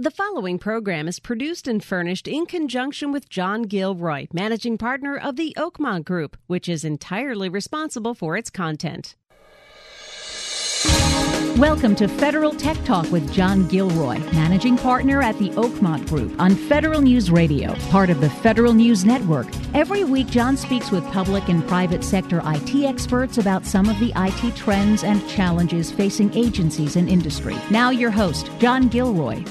The following program is produced and furnished in conjunction with John Gilroy, managing partner of the Oakmont Group, which is entirely responsible for its content. Welcome to Federal Tech Talk with John Gilroy, managing partner at the Oakmont Group on Federal News Radio, part of the Federal News Network. Every week, John speaks with public and private sector IT experts about some of the IT trends and challenges facing agencies and industry. Now, your host, John Gilroy.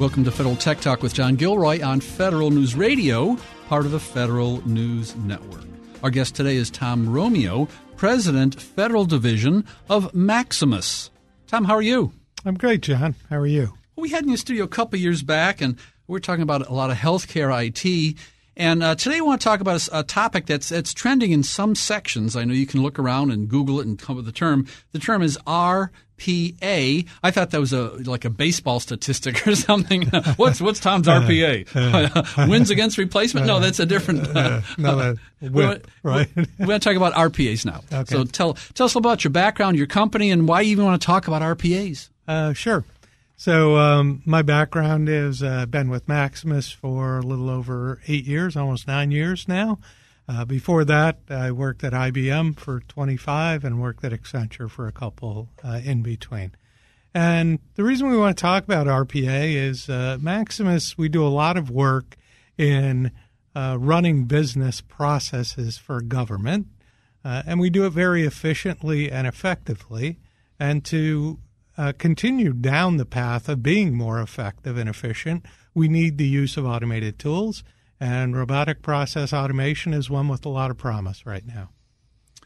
Welcome to Federal Tech Talk with John Gilroy on Federal News Radio, part of the Federal News Network. Our guest today is Tom Romeo, President, Federal Division of Maximus. Tom, how are you? I'm great, John. How are you? We had in the studio a couple years back, and we are talking about a lot of healthcare IT. And uh, today, I want to talk about a, a, topic that's that's trending in some sections. I know you can look around and Google it and come up with the term. The term is RPA. I thought that was a like a baseball statistic or something. what's what's Tom's RPA? Wins against replacement? No, that's a different. Uh, no, that whip, we're, right? We're going to talk about RPAs now. Okay. So tell tell us about your background, your company, and why you even want to talk about RPAs. Uh, sure. So um, my background is uh, been with Maximus for a little over eight years, almost nine years now. Uh, before that, I worked at IBM for 25 and worked at Accenture for a couple uh, in between. And the reason we want to talk about RPA is uh, Maximus, we do a lot of work in uh, running business processes for government, uh, and we do it very efficiently and effectively. And to uh, continue down the path of being more effective and efficient, we need the use of automated tools. And robotic process automation is one with a lot of promise right now.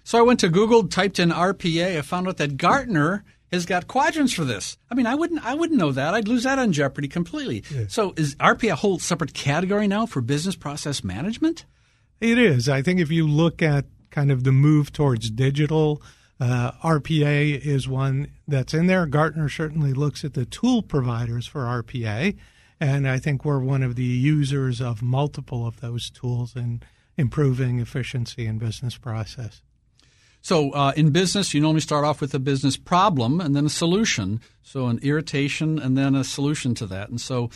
So I went to Google, typed in RPA, I found out that Gartner has got quadrants for this. I mean, I wouldn't, I wouldn't know that. I'd lose that on Jeopardy completely. Yeah. So is RPA a whole separate category now for business process management? It is. I think if you look at kind of the move towards digital, uh, RPA is one that's in there. Gartner certainly looks at the tool providers for RPA, and I think we're one of the users of multiple of those tools in improving efficiency in business process. So, uh, in business, you normally start off with a business problem and then a solution. So, an irritation and then a solution to that. And so,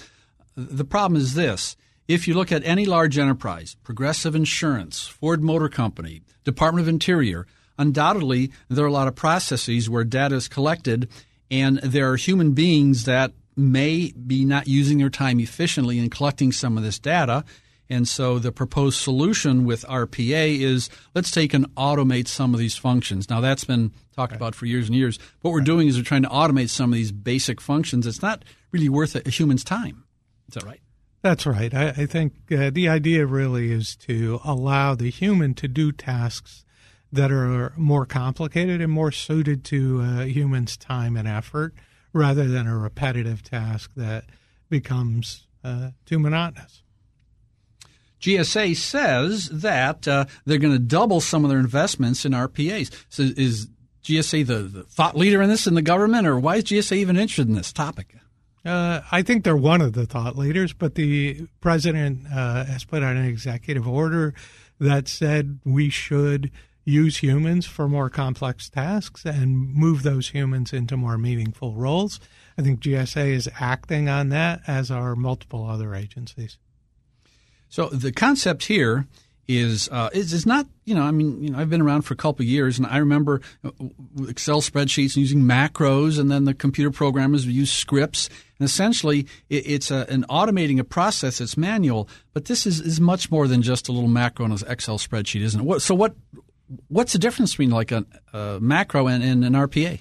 the problem is this if you look at any large enterprise, Progressive Insurance, Ford Motor Company, Department of Interior, undoubtedly there are a lot of processes where data is collected and there are human beings that may be not using their time efficiently in collecting some of this data. And so the proposed solution with RPA is let's take and automate some of these functions. Now that's been talked right. about for years and years. What we're right. doing is we're trying to automate some of these basic functions. It's not really worth a, human's time. Is that right? That's right. I, I think uh, the idea really is to allow the human to do tasks that are more complicated and more suited to uh, humans' time and effort rather than a repetitive task that becomes uh, too monotonous. GSA says that uh, they're going to double some of their investments in RPAs. So is GSA the, the, thought leader in this in the government, or why is GSA even interested in this topic? Uh, I think they're one of the thought leaders, but the president uh, has put out an executive order that said we should use humans for more complex tasks and move those humans into more meaningful roles. I think GSA is acting on that, as are multiple other agencies. So the concept here is uh, is is not you know I mean you know I've been around for a couple years and I remember uh, Excel spreadsheets and using macros and then the computer programmers would use scripts and essentially it, it's a, an automating a process that's manual but this is, is much more than just a little macro on an Excel spreadsheet isn't it? What, so what what's the difference between like a, a macro and, and, an RPA?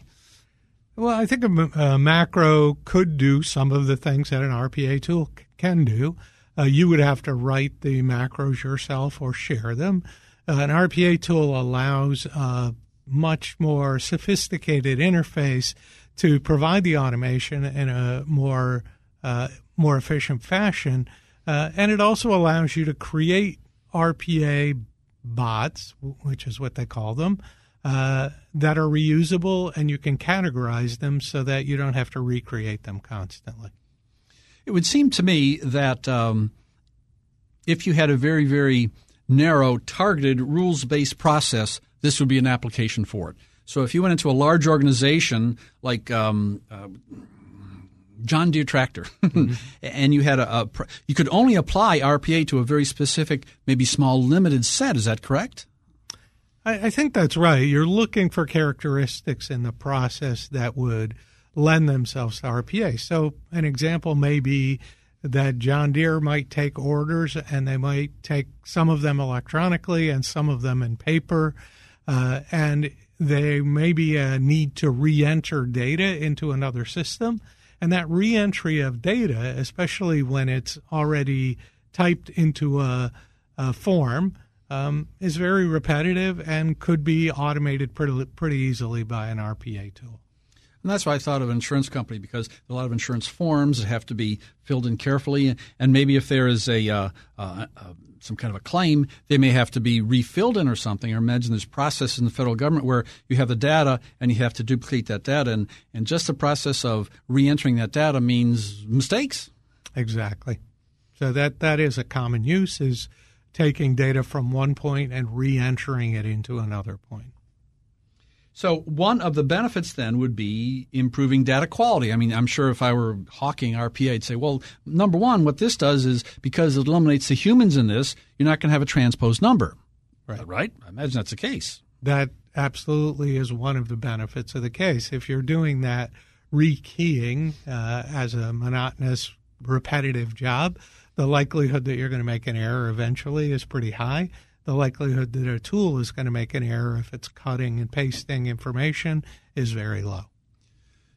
Well, I think a, a, macro could do some of the things that an RPA tool c- can do. Uh, you would have to write the macros yourself or share them. Uh, an RPA tool allows a much more sophisticated interface to provide the automation in a more uh, more efficient fashion, uh, and it also allows you to create RPA bots, which is what they call them, uh, that are reusable and you can categorize them so that you don't have to recreate them constantly. It would seem to me that um, if you had a very, very narrow, targeted, rules based process, this would be an application for it. So if you went into a large organization like um, uh, John Deere tractor, mm-hmm. and you had a, a, you could only apply RPA to a very specific, maybe small, limited set. Is that correct? I, I think that's right. You're looking for characteristics in the process that would lend themselves to RPA. So, an example may be that John Deere might take orders and they might take some of them electronically and some of them in paper. Uh, and they may be a need to re enter data into another system. And that re entry of data, especially when it's already typed into a, a form, um, is very repetitive and could be automated pretty, pretty easily by an RPA tool. And that's why I thought of an insurance company because a lot of insurance forms have to be filled in carefully, and maybe if there is a uh, uh, uh, some kind of a claim, they may have to be refilled in or something. Or imagine there's processes in the federal government where you have the data and you have to duplicate that data, and, and just the process of re-entering that data means mistakes. Exactly. So that that is a common use is taking data from one point and re-entering it into another point. So one of the benefits then would be improving data quality. I mean, I'm sure if I were hawking RPA, I'd say, well, number one, what this does is because it eliminates the humans in this, you're not going to have a transposed number. Right. Right? I imagine that's the case. That absolutely is one of the benefits of the case. If you're doing that rekeying uh, as a monotonous, repetitive job, the likelihood that you're going to make an error eventually is pretty high the likelihood that a tool is going to make an error if it's cutting and pasting information is very low.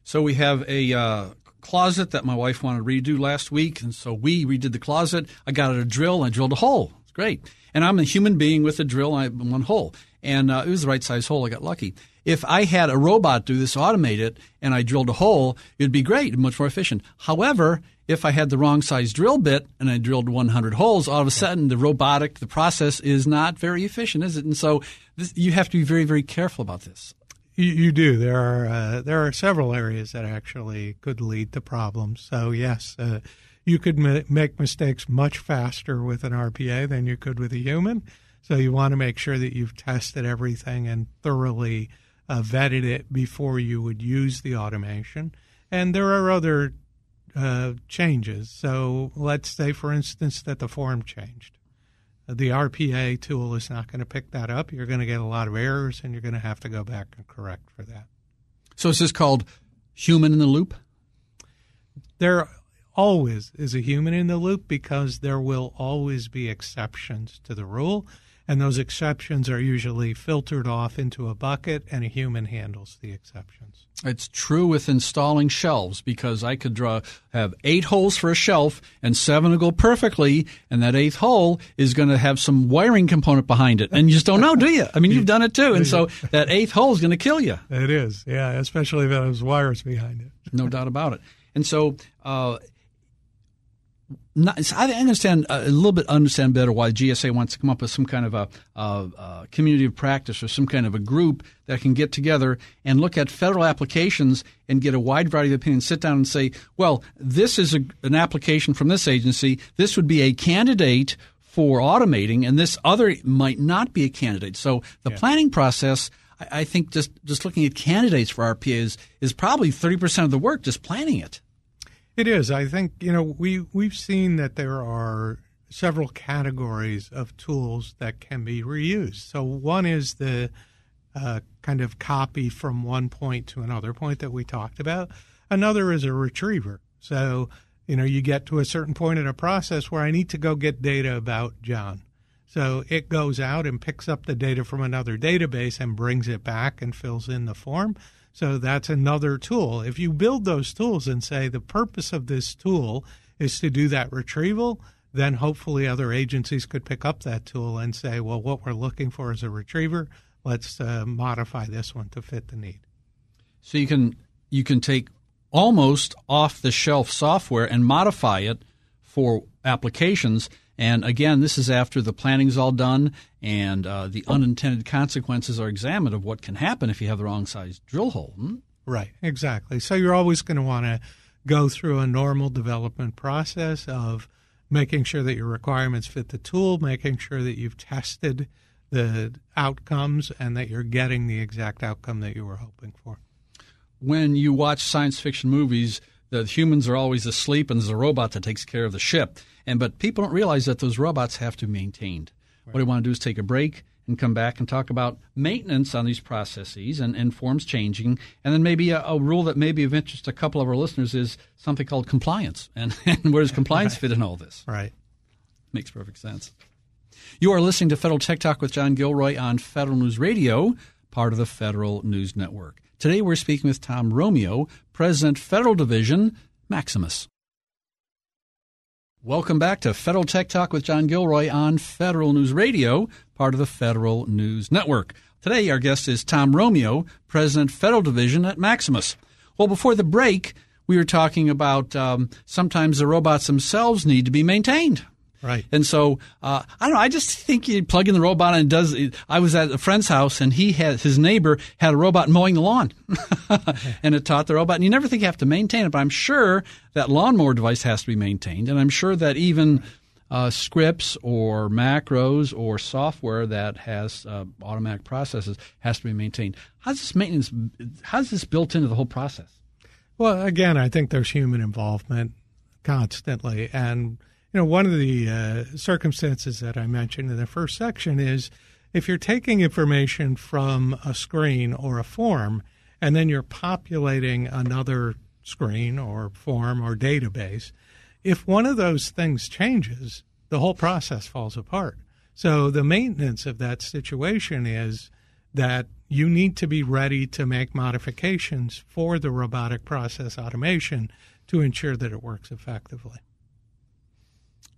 So we have a uh, closet that my wife wanted to redo last week, and so we redid the closet. I got a drill and I drilled a hole. It's great. And I'm a human being with a drill and one hole. And uh, it was the right size hole. I got lucky. If I had a robot do this, automate it, and I drilled a hole, it'd be great, much more efficient. However, if I had the wrong size drill bit and I drilled 100 holes, all of a sudden the robotic, the process is not very efficient, is it? And so this, you have to be very, very careful about this. You, you do. There are uh, there are several areas that actually could lead to problems. So yes, uh, you could ma- make mistakes much faster with an RPA than you could with a human. So you want to make sure that you've tested everything and thoroughly uh, vetted it before you would use the automation. And there are other uh, changes. So let's say, for instance, that the form changed. The RPA tool is not going to pick that up. You're going to get a lot of errors, and you're going to have to go back and correct for that. So is this called human in the loop? There always is a human in the loop because there will always be exceptions to the rule and those exceptions are usually filtered off into a bucket, and a human handles the exceptions. It's true with installing shelves because I could draw have eight holes for a shelf, and seven will go perfectly, and that eighth hole is going to have some wiring component behind it, and you just don't know, do you? I mean, you've done it too, and so that eighth hole is going to kill you. It is, yeah, especially if there's wires behind it. no doubt about it. And so, uh, not, I understand uh, a little bit understand better why GSA wants to come up with some kind of a, a, a, community of practice or some kind of a group that can get together and look at federal applications and get a wide variety of opinions. Sit down and say, well, this is a, an application from this agency. This would be a candidate for automating, and this other might not be a candidate. So the yeah. planning process. I, I think just, just looking at candidates for RPA is, is probably 30% of the work, just planning it. It is. I think you know we we've seen that there are several categories of tools that can be reused. So one is the uh, kind of copy from one point to another point that we talked about. Another is a retriever. So you know you get to a certain point in a process where I need to go get data about John. So it goes out and picks up the data from another database and brings it back and fills in the form. So that's another tool. If you build those tools and say the purpose of this tool is to do that retrieval, then hopefully other agencies could pick up that tool and say, well, what we're looking for is a retriever. Let's uh, modify this one to fit the need. So you can you can take almost off the shelf software and modify it for applications and again, this is after the planning's all done and uh, the unintended consequences are examined of what can happen if you have the wrong size drill hole. Hmm? Right, exactly. So you're always going to want to go through a normal development process of making sure that your requirements fit the tool, making sure that you've tested the outcomes and that you're getting the exact outcome that you were hoping for. When you watch science fiction movies, the humans are always asleep and there's a robot that takes care of the ship. And but people don't realize that those robots have to be maintained. Right. What we want to do is take a break and come back and talk about maintenance on these processes and, and forms changing. And then maybe a, a, rule that may be of interest to a couple of our listeners is something called compliance. And, and where does compliance right. fit in all this? Right. Makes perfect sense. You are listening to Federal Tech Talk with John Gilroy on Federal News Radio, part of the Federal News Network. Today we're speaking with Tom Romeo, President, Federal Division, Maximus. Welcome back to Federal Tech Talk with John Gilroy on Federal News Radio, part of the Federal News Network. Today, our guest is Tom Romeo, President, Federal Division at Maximus. Well, before the break, we were talking about um, sometimes the robots themselves need to be maintained. Right. And so, uh, I don't know. I just think you plug in the robot and it does. I was at a friend's house and he had, his neighbor had a robot mowing the lawn and it taught the robot. And you never think you have to maintain it, but I'm sure that lawnmower device has to be maintained. And I'm sure that even uh, scripts or macros or software that has uh, automatic processes has to be maintained. How's this maintenance? How's this built into the whole process? Well, again, I think there's human involvement constantly, and you know, one of the uh, circumstances that I mentioned in the first section is if you're taking information from a screen or a form and then you're populating another screen or form or database, if one of those things changes, the whole process falls apart. So the maintenance of that situation is that you need to be ready to make modifications for the robotic process automation to ensure that it works effectively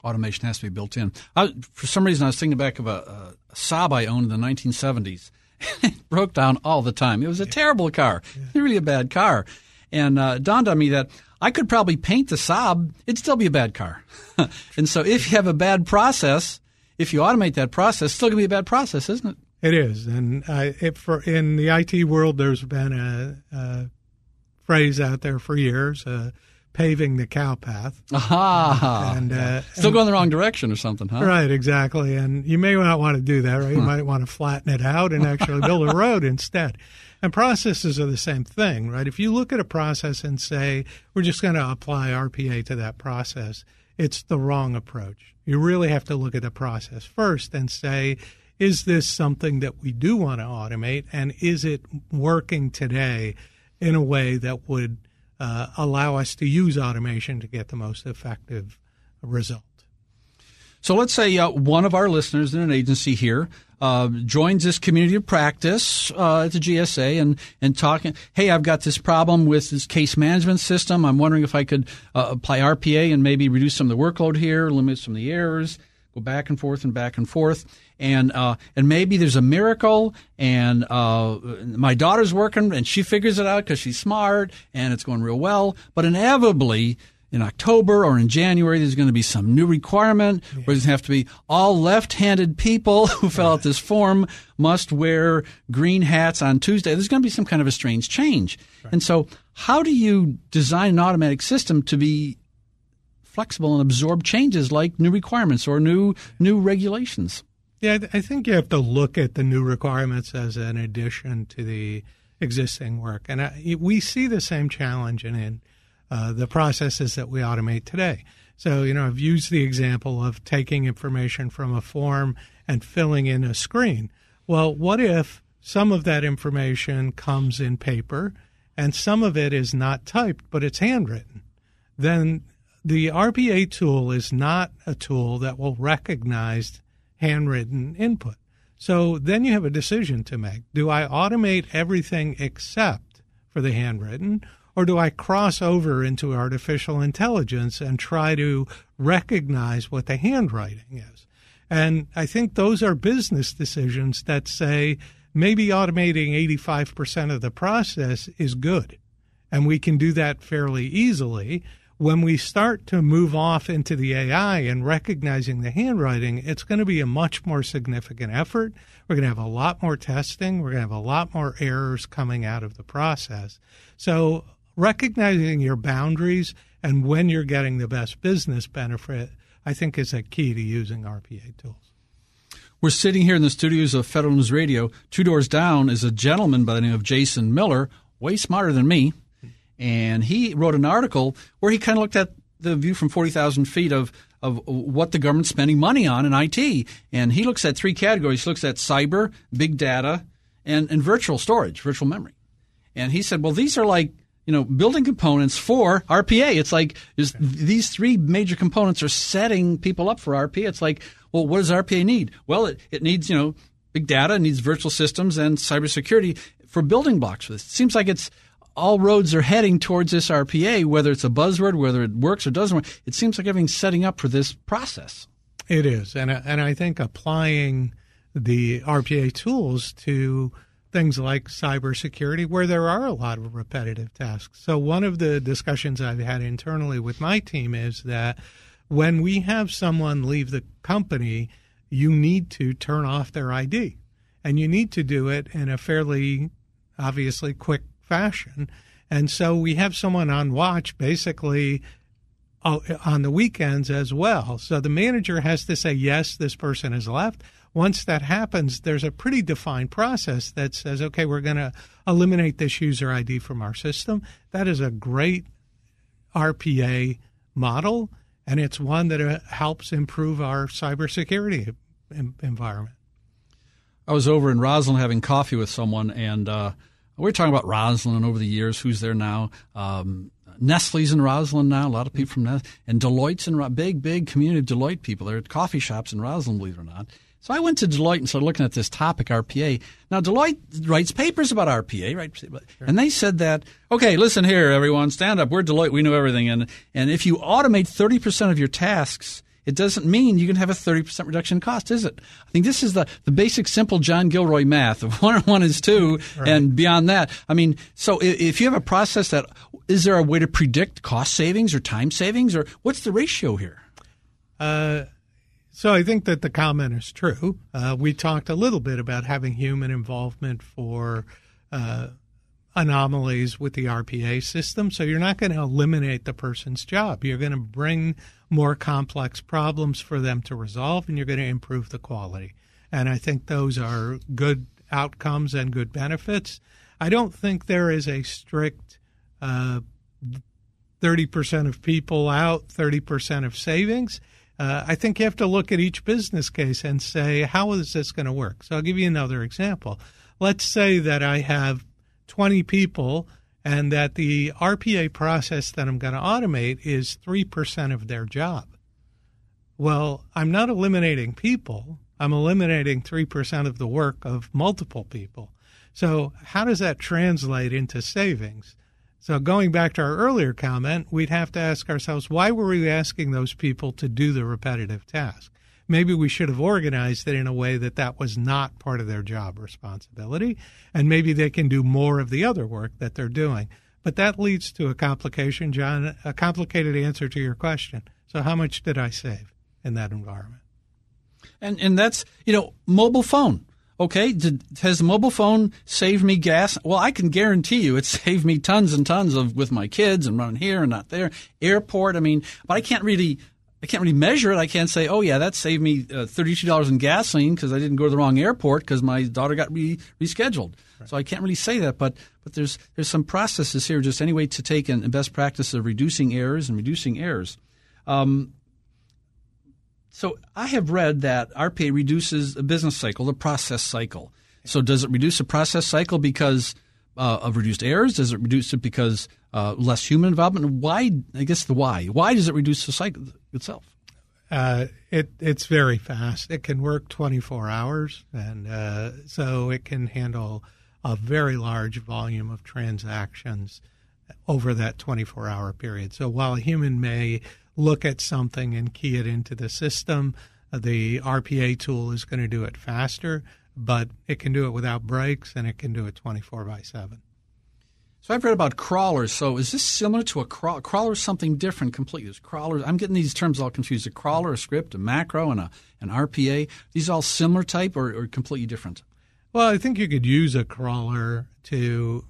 automation has to be built in. I, for some reason, I was thinking back of a, a Saab I owned in the 1970s. it broke down all the time. It was a terrible car, yeah. really a bad car. And uh, it dawned on me that I could probably paint the Saab, it'd still be a bad car. and so if you have a bad process, if you automate that process, it's still going to be a bad process, isn't it? It is. And uh, it, for, in the IT world, there's been a, a phrase out there for years. Uh, paving the cow path. Aha! And uh, still and, going the wrong direction or something, huh? Right, exactly. And you may not want to do that, right? You hmm. might want to flatten it out and actually build a road instead. And processes are the same thing, right? If you look at a process and say we're just going to apply RPA to that process, it's the wrong approach. You really have to look at the process first and say, is this something that we do want to automate, and is it working today in a way that would uh, allow us to use automation to get the most effective result. So let's say uh, one of our listeners in an agency here uh, joins this community of practice uh, at the GSA and and talking. Hey, I've got this problem with this case management system. I'm wondering if I could uh, apply RPA and maybe reduce some of the workload here, limit some of the errors, go back and forth and back and forth and uh, and maybe there's a miracle, and uh, my daughter's working, and she figures it out because she's smart, and it's going real well. But inevitably, in October or in January, there's going to be some new requirement yeah. where there's going to have to be all left-handed people who fill out this form must wear green hats on Tuesday. There's going to be some kind of a strange change. Right. And so, how do you design an automatic system to be flexible and absorb changes like new requirements or new new regulations? Yeah, I think you have to look at the new requirements as an addition to the existing work. And I, we see the same challenge in, in uh, the processes that we automate today. So, you know, I've used the example of taking information from a form and filling in a screen. Well, what if some of that information comes in paper and some of it is not typed, but it's handwritten? Then the RPA tool is not a tool that will recognize handwritten input. So then you have a decision to make. Do I automate everything except for the handwritten, or do I cross over into artificial intelligence and try to recognize what the handwriting is? And I think those are business decisions that say maybe automating 85% of the process is good. And we can do that fairly easily when we start to move off into the AI and recognizing the handwriting, it's going to be a much more significant effort. We're going to have a lot more testing. We're going to have a lot more errors coming out of the process. So, recognizing your boundaries and when you're getting the best business benefit, I think is a key to using RPA tools. We're sitting here in the studios of Federal News Radio. Two doors down is a gentleman by the name of Jason Miller, way smarter than me and he wrote an article where he kind of looked at the view from 40,000 feet of of what the government's spending money on in IT. And he looks at three categories. He looks at cyber, big data, and, and virtual storage, virtual memory. And he said, well, these are like, you know, building components for RPA. It's like is, these three major components are setting people up for RPA. It's like, well, what does RPA need? Well, it, it needs, you know, big data, it needs virtual systems and cybersecurity for building blocks for this. It seems like it's all roads are heading towards this RPA, whether it's a buzzword, whether it works or doesn't work. It seems like everything's setting up for this process. It is, and uh, and I think applying the RPA tools to things like cybersecurity, where there are a lot of repetitive tasks. So one of the discussions I've had internally with my team is that when we have someone leave the company, you need to turn off their ID, and you need to do it in a fairly obviously quick fashion. And so we have someone on watch basically uh, on the weekends as well. So the manager has to say, yes, this person has left. Once that happens, there's a pretty defined process that says, okay, we're going to eliminate this user ID from our system. That is a great RPA model, and it's one that uh, helps improve our cybersecurity environment. I was over in Rosslyn having coffee with someone, and uh, we're talking about Rosslyn over the years, who's there now. Um, Nestle's in Rosslyn now, a lot of people from Nestle, and Deloitte's in big, big community of Deloitte people. There are at coffee shops in Rosslyn, believe it or not. So I went to Deloitte and started looking at this topic, RPA. Now, Deloitte writes papers about RPA, right? Sure. And they said that, okay, listen here, everyone, stand up. We're Deloitte. We know everything. And, and if you automate 30% of your tasks, it doesn't mean you can have a 30% reduction in cost, is it? I think this is the, the basic, simple John Gilroy math of one and one is two, right. and beyond that. I mean, so if you have a process that, is there a way to predict cost savings or time savings, or what's the ratio here? Uh, so I think that the comment is true. Uh, we talked a little bit about having human involvement for uh, anomalies with the RPA system. So you're not going to eliminate the person's job. You're going to bring more complex problems for them to resolve, and you're going to improve the quality. And I think those are good outcomes and good benefits. I don't think there is a strict uh, 30% of people out, 30% of savings. Uh, I think you have to look at each business case and say, how is this going to work? So I'll give you another example. Let's say that I have 20 people and that the RPA process that I'm going to automate is 3% of their job. Well, I'm not eliminating people, I'm eliminating 3% of the work of multiple people. So, how does that translate into savings? So, going back to our earlier comment, we'd have to ask ourselves why were we asking those people to do the repetitive task? Maybe we should have organized it in a way that that was not part of their job responsibility, and maybe they can do more of the other work that they're doing. But that leads to a complication, John, a complicated answer to your question. So, how much did I save in that environment? And and that's you know mobile phone. Okay, did, has the mobile phone saved me gas? Well, I can guarantee you it saved me tons and tons of with my kids and running here and not there. Airport, I mean, but I can't really I can't really measure it. I can't say, oh yeah, that saved me uh, thirty-two dollars in gasoline because I didn't go to the wrong airport because my daughter got re- rescheduled. Right. So I can't really say that. But but there's there's some processes here, just any way to take and best practice of reducing errors and reducing errors. Um, so I have read that RPA reduces a business cycle, the process cycle. So does it reduce the process cycle because uh, of reduced errors? Does it reduce it because uh, less human involvement? Why? I guess the why. Why does it reduce the cycle? Itself? Uh, it it's very fast. It can work 24 hours, and uh, so it can handle a very large volume of transactions over that 24 hour period. So while a human may look at something and key it into the system, the RPA tool is going to do it faster, but it can do it without breaks and it can do it 24 by 7. So I've read about crawlers. So is this similar to a crawler? Crawler is something different completely. Is crawlers? I'm getting these terms all confused. A crawler, a script, a macro, and a an RPA. These all similar type or, or completely different? Well, I think you could use a crawler to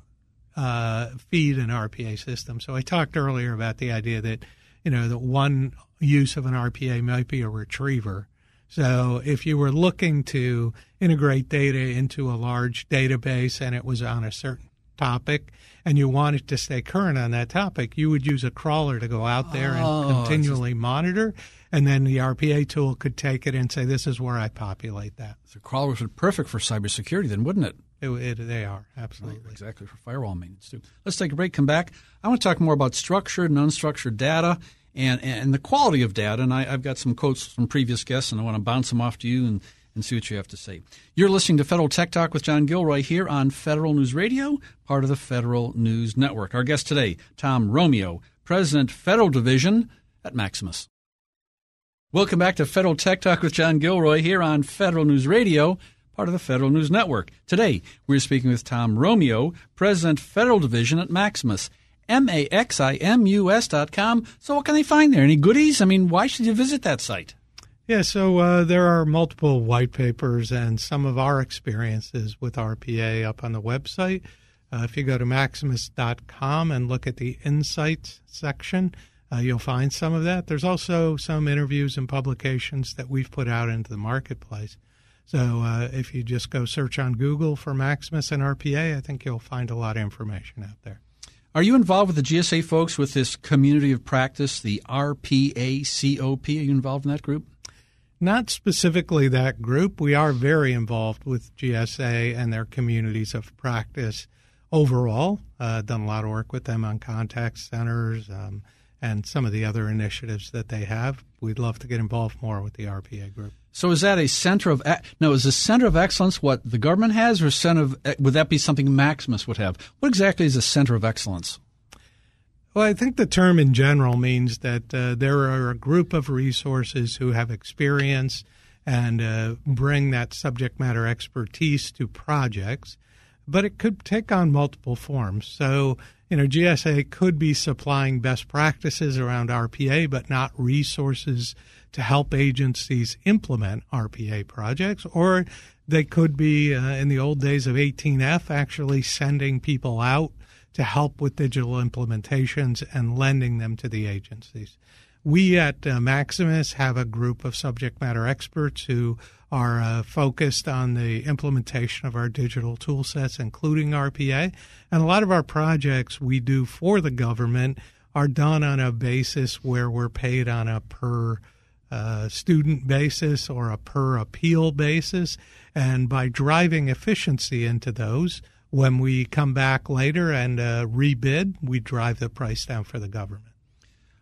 uh, feed an RPA system. So I talked earlier about the idea that you know the one use of an RPA might be a retriever. So if you were looking to integrate data into a large database and it was on a certain topic and you wanted to stay current on that topic, you would use a crawler to go out there Oh, and continually monitor. And then the RPA tool could take it and say, this is where I populate that. So crawlers are perfect for cybersecurity, then, wouldn't it? It, it, they are, absolutely. Exactly for firewall maintenance too. Let's take a break. Come back. I want to talk more about structured and unstructured data and and the quality of data. And I, have got some quotes from previous guests, and I want to bounce them off to you and, and see what you have to say. You're listening to Federal Tech Talk with John Gilroy here on Federal News Radio, part of the Federal News Network. Our guest today, Tom Romeo, President, Federal Division at Maximus. Welcome back to Federal Tech Talk with John Gilroy here on Federal News Radio part of the Federal News Network. Today, we're speaking with Tom Romeo, President, Federal Division at Maximus. M-A-X-I-M-U-S dot com. So what can they find there? Any goodies? I mean, why should you visit that site? Yeah, so uh, there are multiple white papers and some of our experiences with RPA up on the website. Uh, if you go to maximus.com and look at the Insights section, uh, you'll find some of that. There's also some interviews and publications that we've put out into the marketplace. So uh, if you just go search on Google for Maximus and RPA, I think you'll find a lot of information out there. Are you involved with the GSA folks with this community of practice, the RPACOP? Are you involved in that group? Not specifically that group. We are very involved with GSA and their communities of practice overall. Uh, done a lot of work with them on contact centers um, and some of the other initiatives that they have. We'd love to get involved more with the RPA group. So is that a center of no? Is a center of excellence what the government has, or center of would that be something Maximus would have? What exactly is a center of excellence? Well, I think the term in general means that uh, there are a group of resources who have experience and uh, bring that subject matter expertise to projects, but it could take on multiple forms. So, you know, GSA could be supplying best practices around RPA, but not resources to help agencies implement RPA projects, or they could be, uh, in the old days of 18F, actually sending people out to help with digital implementations and lending them to the agencies. We at uh, Maximus have a group of subject matter experts who are uh, focused on the implementation of our digital tool sets, including RPA. And a lot of our projects we do for the government are done on a basis where we're paid on a per uh, student basis or a per appeal basis. And by driving efficiency into those, when we come back later and uh, rebid, we drive the price down for the government.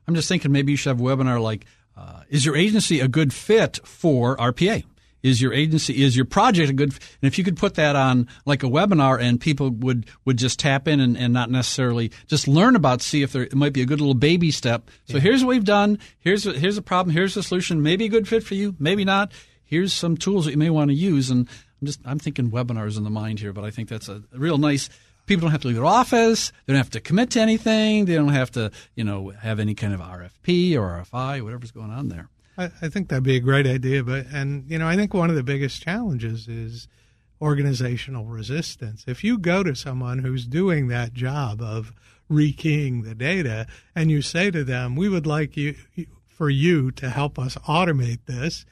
I'm just thinking maybe you should have a webinar like, uh, is your agency a good fit for RPA? Is your agency is your project a good? And if you could put that on like a webinar, and people would would just tap in and, and not necessarily just learn about, see if there it might be a good little baby step. So yeah. here's what we've done. Here's a, here's a problem. Here's the solution. Maybe a good fit for you. Maybe not. Here's some tools that you may want to use. And I'm just I'm thinking webinars in the mind here, but I think that's a real nice people don't have to leave their office. They don't have to commit to anything. They don't have to, you know, have any kind of RFP or RFI, whatever's going on there. I, I think that'd be a great idea, but and you know I think one of the biggest challenges is organizational resistance. If you go to someone who's doing that job of rekeying the data and you say to them, "We would like you for you to help us automate this,"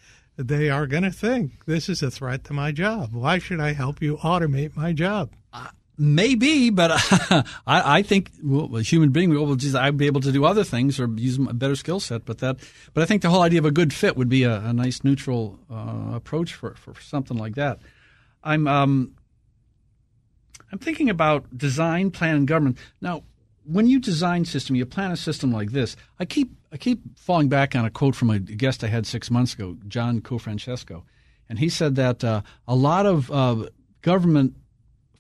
they are going to think this is a threat to my job. Why should I help you automate my job? Maybe, but I, I, think well, a human being, well, geez, I'd be able to do other things or use a better skill set. But that, but I think the whole idea of a good fit would be a, a nice neutral uh, approach for, for something like that. I'm um, I'm thinking about design, plan, and government. Now, when you design system, you plan a system like this. I keep I keep falling back on a quote from a guest I had six months ago, John Cofrancesco, and he said that uh, a lot of uh, government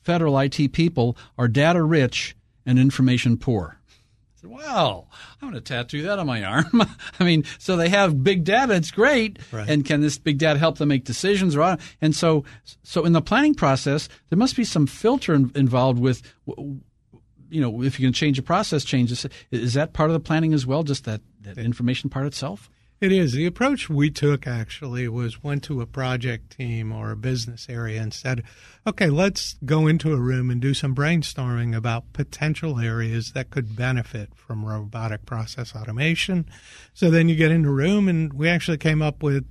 federal IT people are data rich and information poor. I said, well, I'm going to tattoo that on my arm. I mean, so they have big data. It's great. Right. And can this big data help them make decisions? Or, and so, so in the planning process, there must be some filter in, involved with, you know, if you can change a process changes. Is that part of the planning as well? Just that, that information part itself? It is. The approach we took actually was went to a project team or a business area and said, okay, let's go into a room and do some brainstorming about potential areas that could benefit from robotic process automation. So then you get in the room and we actually came up with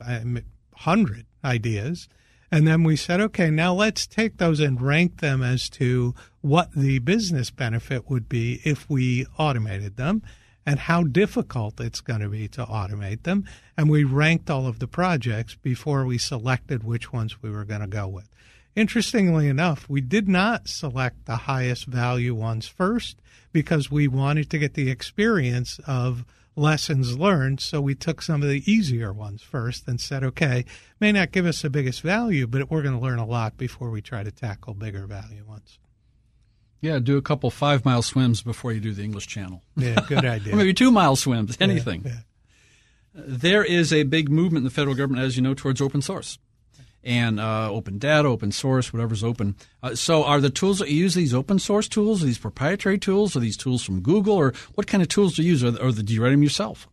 a hundred ideas And then we said, okay, now let's take those and rank them as to what the business benefit would be if we automated them and how difficult it's going to be to automate them. And we ranked all of the projects before we selected which ones we were going to go with. Interestingly enough, we did not select the highest value ones first because we wanted to get the experience of lessons learned. So we took some of the easier ones first and said, okay, may not give us the biggest value, but we're going to learn a lot before we try to tackle bigger value ones. Yeah, do a couple five mile swims before you do the English Channel. Yeah, good idea. or maybe two mile swims, anything. Yeah, yeah. There is a big movement in the federal government, as you know, towards open source and uh, open data, open source, whatever's open. Uh, so, are the tools that you use these open source tools, these proprietary tools, or these tools from Google, or what kind of tools do you use, or, or do you write them yourself?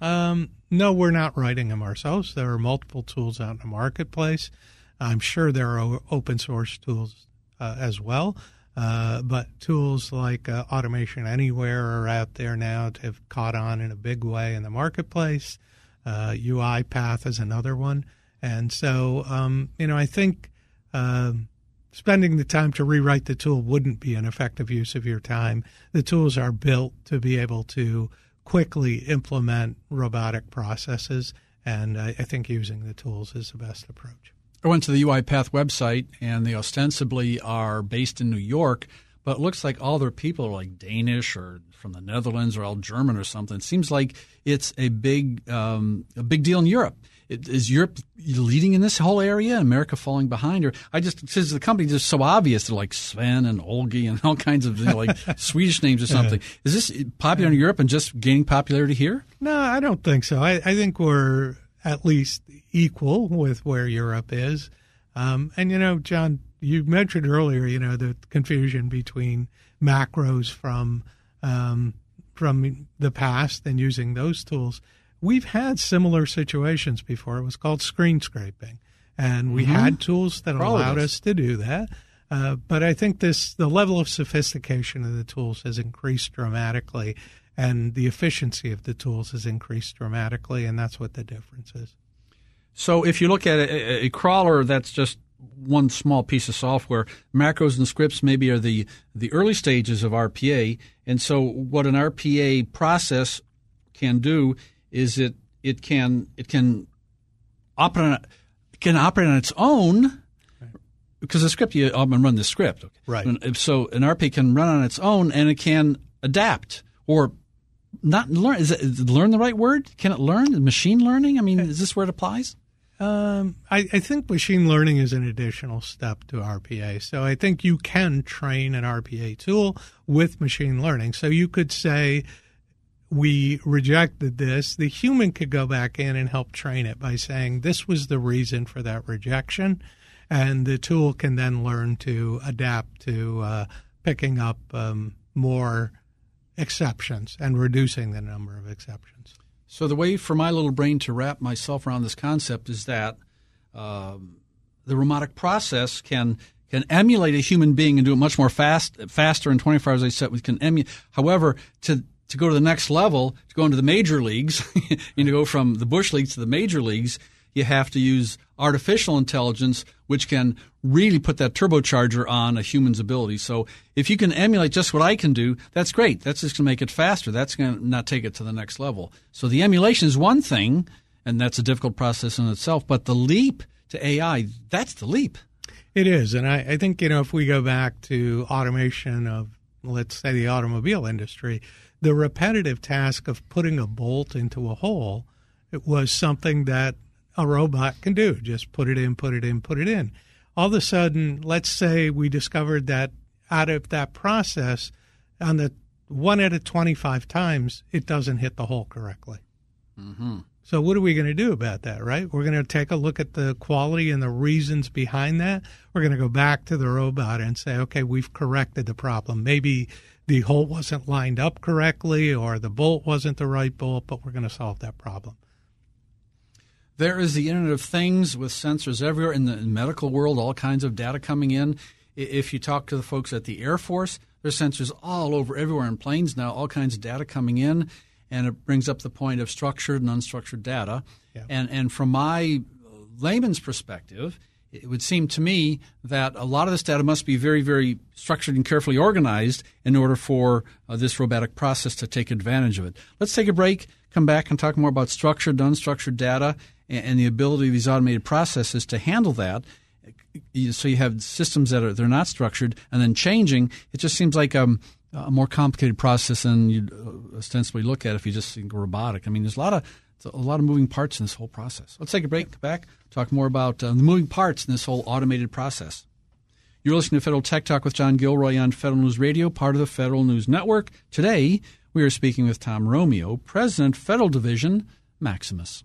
Um, no, we're not writing them ourselves. There are multiple tools out in the marketplace. I'm sure there are open source tools uh, as well. Uh, but tools like uh, Automation Anywhere are out there now to have caught on in a big way in the marketplace. Uh, UiPath is another one. And so, um, you know, I think um, spending the time to rewrite the tool wouldn't be an effective use of your time. The tools are built to be able to quickly implement robotic processes. And I, I think using the tools is the best approach. I went to the UiPath website, and they ostensibly are based in New York, but it looks like all their people are like Danish or from the Netherlands or all German or something. It seems like it's a big um, a big deal in Europe. It, is Europe leading in this whole area? America falling behind? Or I just since the company is so obvious, they're like Sven and Olgi and all kinds of you know, like Swedish names or something. Is this popular in Europe and just gaining popularity here? No, I don't think so. I, I think we're at least equal with where Europe is. Um, and you know, John, you mentioned earlier, you know, the confusion between macros from um, from the past and using those tools. We've had similar situations before. It was called screen scraping, and we mm-hmm. had tools that Probably allowed us to do that. Uh, but I think this the level of sophistication of the tools has increased dramatically, and the efficiency of the tools has increased dramatically, and that's what the difference is. So if you look at a, a, crawler, that's just one small piece of software. Macros and scripts maybe are the the early stages of RPA, and so what an RPA process can do is it it can it can operate on, can operate on its own because the script you often run the script. Right. So an RPA can run on its own and it can adapt or not learn. Is it learn the right word? Can it learn? Machine learning? I mean, is this where it applies? Um, I, I, think machine learning is an additional step to RPA. So I think you can train an RPA tool with machine learning. So you could say, we rejected this. The human could go back in and help train it by saying, this was the reason for that rejection. And the tool can then learn to adapt to uh, picking up um, more exceptions and reducing the number of exceptions. So the way for my little brain to wrap myself around this concept is that um, the robotic process can can emulate a human being and do it much more fast, faster in 24 hours. I said we can emulate. However, to to go to the next level, to go into the major leagues, you know, go from the bush leagues to the major leagues, you have to use artificial intelligence, which can really put that turbocharger on a human's ability. So if you can emulate just what I can do, that's great. That's just going to make it faster. That's going to not take it to the next level. So the emulation is one thing, and that's a difficult process in itself. But the leap to AI, that's the leap. It is. And I, I think, you know, if we go back to automation of, let's say, the automobile industry, the repetitive task of putting a bolt into a hole it was something that a robot can do. Just put it in, put it in, put it in. All of a sudden, let's say we discovered that out of that process, on the one out of 25 times, it doesn't hit the hole correctly. Mm-hmm. So, what are we going to do about that, right? We're going to take a look at the quality and the reasons behind that. We're going to go back to the robot and say, okay, we've corrected the problem. Maybe the hole wasn't lined up correctly or the bolt wasn't the right bolt, but we're going to solve that problem. There is the Internet of Things with sensors everywhere in the medical world, all kinds of data coming in. If you talk to the folks at the Air Force, there's sensors all over everywhere in planes now, all kinds of data coming in, and it brings up the point of structured and unstructured data. Yeah. And and from my layman's perspective, it would seem to me that a lot of this data must be very, very structured and carefully organized in order for uh, this robotic process to take advantage of it. Let's take a break, come back, and talk more about structured, and unstructured data and, the ability of these automated processes to handle that. So you have systems that are they're not structured and then changing. It just seems like um, a more complicated process than you'd uh, ostensibly look at if you just think robotic. I mean, there's a lot of a lot of moving parts in this whole process. Let's take a break. Back. Talk more about uh, the moving parts in this whole automated process. You're listening to Federal Tech Talk with John Gilroy on Federal News Radio, part of the Federal News Network. Today, we are speaking with Tom Romeo, President, Federal Division, Maximus.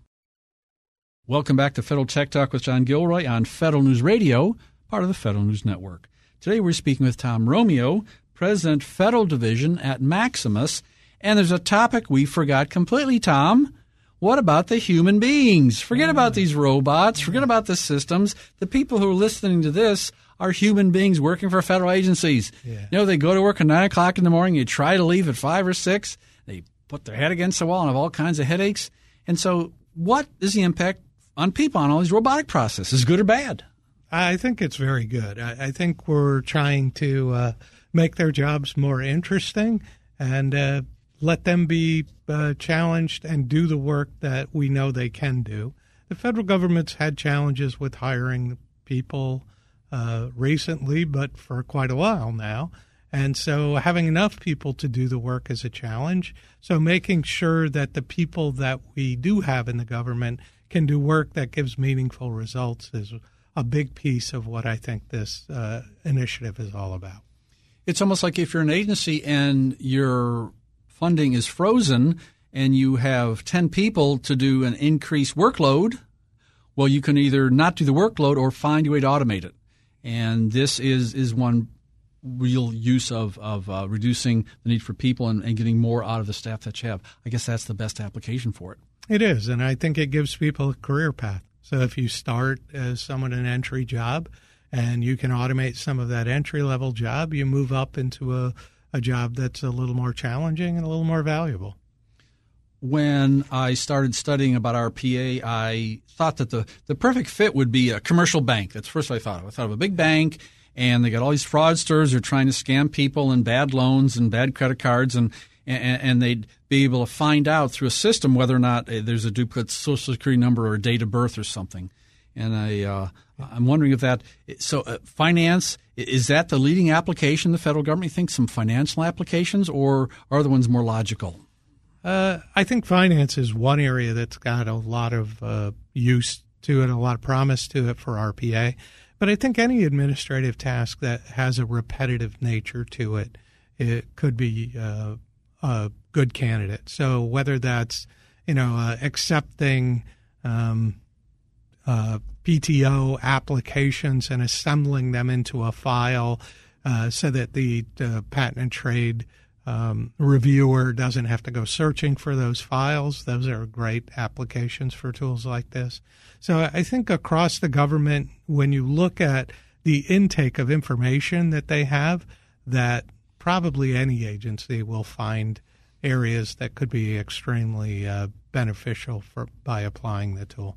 Welcome back to Federal Tech Talk with John Gilroy on Federal News Radio, part of the Federal News Network. Today, we're speaking with Tom Romeo, President, Federal Division at Maximus. And there's a topic we forgot completely, Tom. What about the human beings? Forget about these robots. Forget about the systems. The people who are listening to this are human beings working for federal agencies. Yeah. You know, they go to work at nine o'clock in the morning. You try to leave at five or six. They put their head against the wall and have all kinds of headaches. And so, what is the impact on people on all these robotic processes, good or bad? I think it's very good. I, I think we're trying to uh, make their jobs more interesting and uh, let them be uh, challenged and do the work that we know they can do. The federal government's had challenges with hiring people uh, recently, but for quite a while now. And so having enough people to do the work is a challenge. So making sure that the people that we do have in the government can do work that gives meaningful results is a big piece of what I think this uh, initiative is all about. It's almost like if you're an agency and your funding is frozen and you have 10 people to do an increased workload, well, you can either not do the workload or find a way to automate it. And this is, is one real use of, of uh, reducing the need for people and, and getting more out of the staff that you have. I guess that's the best application for it. It is. And I think it gives people a career path. So if you start as someone an entry job and you can automate some of that entry level job, you move up into a a job that's a little more challenging and a little more valuable. When I started studying about RPA, I thought that the, the perfect fit would be a commercial bank. That's first I thought of. I thought of a big bank, and they got all these fraudsters who are trying to scam people and bad loans and bad credit cards, and, and, and they'd be able to find out through a system whether or not uh, there's a duplicate social security number or a date of birth or something. And I, uh, I'm wondering if that so uh, finance is that the leading application the federal government thinks some financial applications or are the ones more logical? Uh, I think finance is one area that's got a lot of uh, use to it, a lot of promise to it for RPA. But I think any administrative task that has a repetitive nature to it, it could be uh, a good candidate. So whether that's you know uh, accepting um, uh, PTO applications and assembling them into a file uh, so that the patent and trade um, reviewer doesn't have to go searching for those files. Those are great applications for tools like this. So I think across the government, when you look at the intake of information that they have, that probably any agency will find areas that could be extremely uh, beneficial for by applying the tool.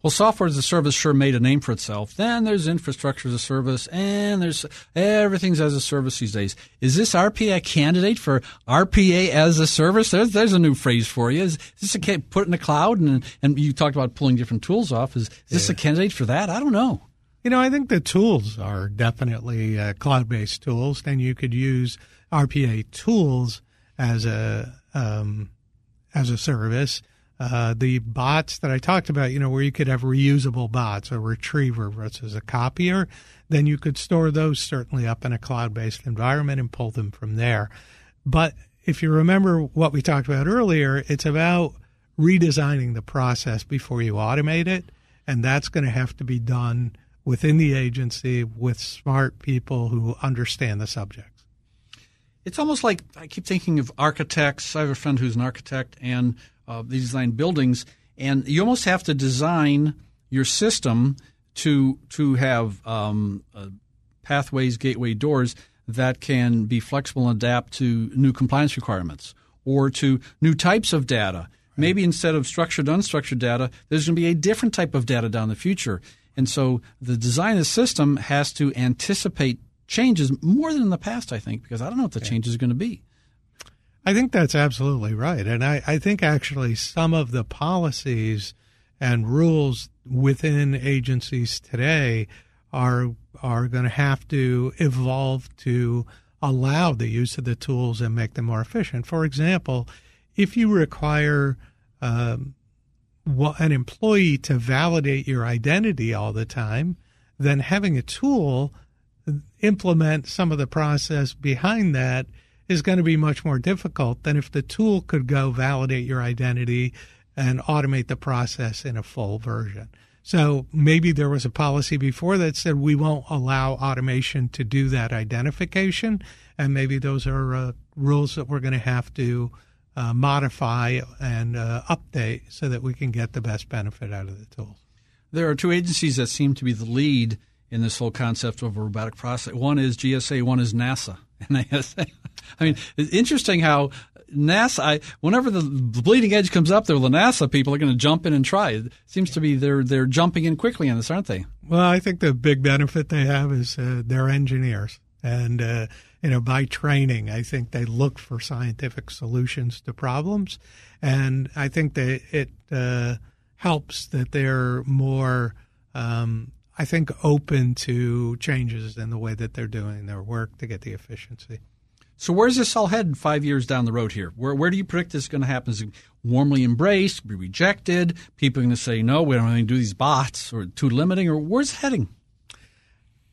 Well, software as a service sure made a name for itself. Then there's infrastructure as a service, and there's everything's as a service these days. Is this RPA a candidate for RPA as a service? There's, there's a new phrase for you. Is, is this a put in the cloud? And and you talked about pulling different tools off. Is, is this yeah. a candidate for that? I don't know. You know, I think the tools are definitely uh, cloud-based tools, and you could use RPA tools as a um, as a service uh, the bots that I talked about, you know, where you could have reusable bots, a retriever versus a copier, then you could store those certainly up in a cloud based environment and pull them from there. But if you remember what we talked about earlier, it's about redesigning the process before you automate it. And that's going to have to be done within the agency with smart people who understand the subjects. It's almost like I keep thinking of architects. I have a friend who's an architect, and uh, they design buildings, and you almost have to design your system to to have um, uh, pathways, gateway doors that can be flexible and adapt to new compliance requirements or to new types of data. Right. Maybe instead of structured, unstructured data, there's going to be a different type of data down the future. And so the design of the system has to anticipate changes more than in the past, I think, because I don't know what the changes are going to be. I think that's absolutely right. And I, I think actually some of the policies and rules within agencies today are are going to have to evolve to allow the use of the tools and make them more efficient. For example, if you require um, an employee to validate your identity all the time, then having a tool implement some of the process behind that is going to be much more difficult than if the tool could go validate your identity and automate the process in a full version. So maybe there was a policy before that said we won't allow automation to do that identification, and maybe those are uh, rules that we're going to have to uh, modify and uh, update so that we can get the best benefit out of the tools. There are two agencies that seem to be the lead in this whole concept of robotic process. One is GSA, one is NASA. NASA. I mean, it's interesting how NASA. I, whenever the, the bleeding edge comes up, there, the NASA people are going to jump in and try. It seems to be they're they're jumping in quickly on this, aren't they? Well, I think the big benefit they have is uh, they're engineers, and uh, you know, by training, I think they look for scientific solutions to problems, and I think that it uh, helps that they're more. Um, I think open to changes in the way that they're doing their work to get the efficiency. So where's this all headed five years down the road here? Where where do you predict this is going to happen? Is it warmly embraced, be rejected? People are going to say, no, we don't want to do these bots or too limiting, or where's it heading?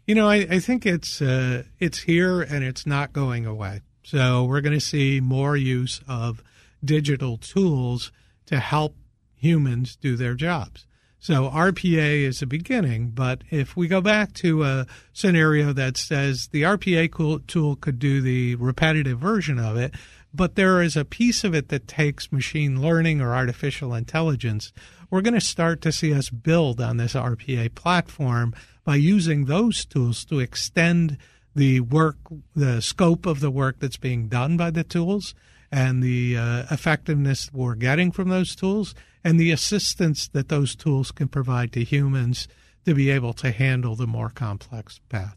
You know, I, I think it's uh, it's here and it's not going away. So we're going to see more use of digital tools to help humans do their jobs. So RPA is a beginning, but if we go back to a scenario that says the RPA tool could do the repetitive version of it, but there is a piece of it that takes machine learning or artificial intelligence, we're going to start to see us build on this RPA platform by using those tools to extend the work, the scope of the work that's being done by the tools and the uh, effectiveness we're getting from those tools and the assistance that those tools can provide to humans to be able to handle the more complex path.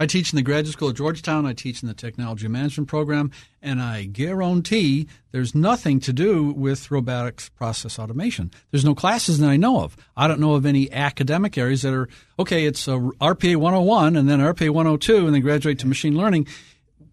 I teach in the graduate school at Georgetown. I teach in the technology management program, and I guarantee there's nothing to do with robotics process automation. There's no classes that I know of. I don't know of any academic areas that are okay. It's a RPA 101 and then RPA 102, and then graduate to machine learning.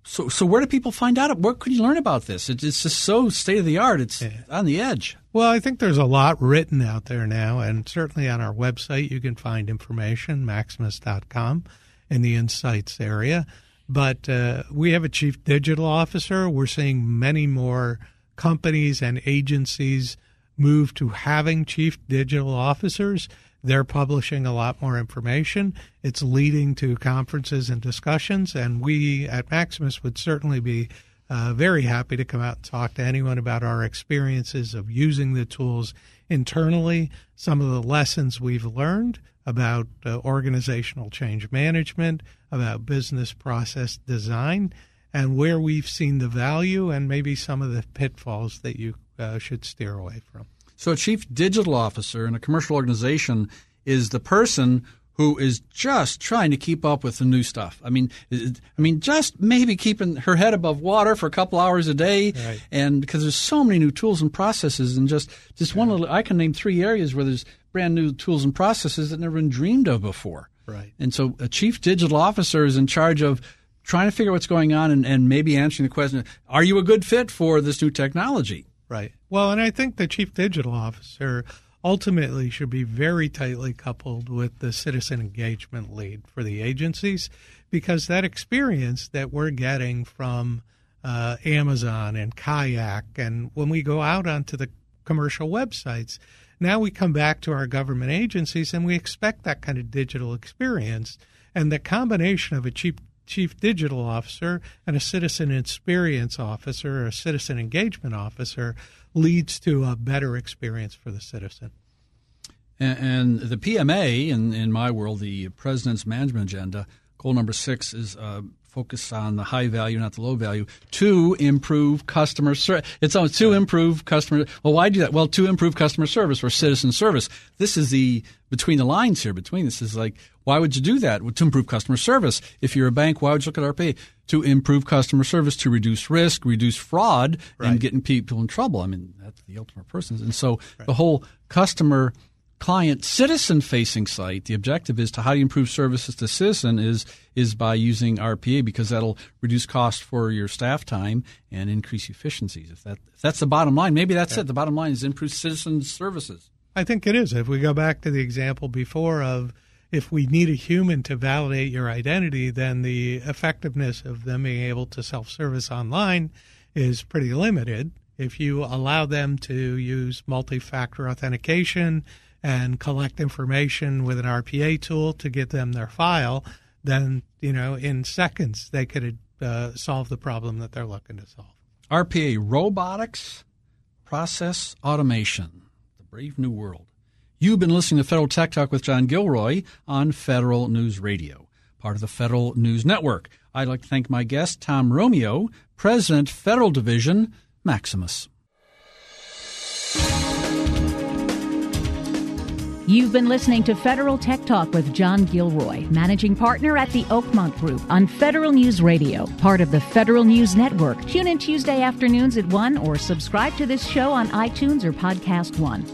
So, so where do people find out? Where could you learn about this? It's just so state of the art. It's yeah. on the edge. Well, I think there's a lot written out there now, and certainly on our website you can find information, maximus.com in the insights area. But uh, we have a chief digital officer. We're seeing many more companies and agencies move to having chief digital officers. They're publishing a lot more information. It's leading to conferences and discussions, and we at Maximus would certainly be uh, very happy to come out and talk to anyone about our experiences of using the tools internally, some of the lessons we've learned, about uh, organizational change management, about business process design, and where we've seen the value and maybe some of the pitfalls that you uh, should steer away from. So, a chief digital officer in a commercial organization is the person who is just trying to keep up with the new stuff. I mean, I mean, just maybe keeping her head above water for a couple hours a day, right. and because there's so many new tools and processes, and just just one little, I can name three areas where there's brand new tools and processes that never been dreamed of before. Right. And so a chief digital officer is in charge of trying to figure out what's going on and, and maybe answering the question, are you a good fit for this new technology? Right. Well, and I think the chief digital officer ultimately should be very tightly coupled with the citizen engagement lead for the agencies because that experience that we're getting from uh, Amazon and Kayak, and when we go out onto the commercial websites, now we come back to our government agencies and we expect that kind of digital experience. And the combination of a chief, chief digital officer and a citizen experience officer or a citizen engagement officer leads to a better experience for the citizen. And, the PMA, in, in my world, the President's Management Agenda, goal number six is uh, focus on the high value, not the low value, to improve customer service. It's on to improve customer. Well, why do that? Well, to improve customer service or citizen service. This is the between the lines here. Between this is like, why would you do that? Well, to improve customer service. If you're a bank, why would you look at RPA? To improve customer service, to reduce risk, reduce fraud, right. and getting people in trouble. I mean, that's the ultimate purpose. And so right. the whole customer client citizen facing site the objective is to how do you improve services to citizen is is by using RPA because that'll reduce cost for your staff time and increase efficiencies. If that if that's the bottom line maybe that's it. The bottom line is improve citizen services. I think it is. If we go back to the example before of if we need a human to validate your identity then the effectiveness of them being able to self-service online is pretty limited. If you allow them to use multi-factor authentication and collect information with an RPA tool to get them their file, then you know in seconds they could uh, solve the problem that they're looking to solve. RPA robotics, process automation, the brave new world. You've been listening to Federal Tech Talk with John Gilroy on Federal News Radio, part of the Federal News Network. I'd like to thank my guest, Tom Romeo, President, Federal Division, Maximus. You've been listening to Federal Tech Talk with John Gilroy, managing partner at the Oakmont Group on Federal News Radio, part of the Federal News Network. Tune in Tuesday afternoons at 1 or subscribe to this show on iTunes or Podcast One.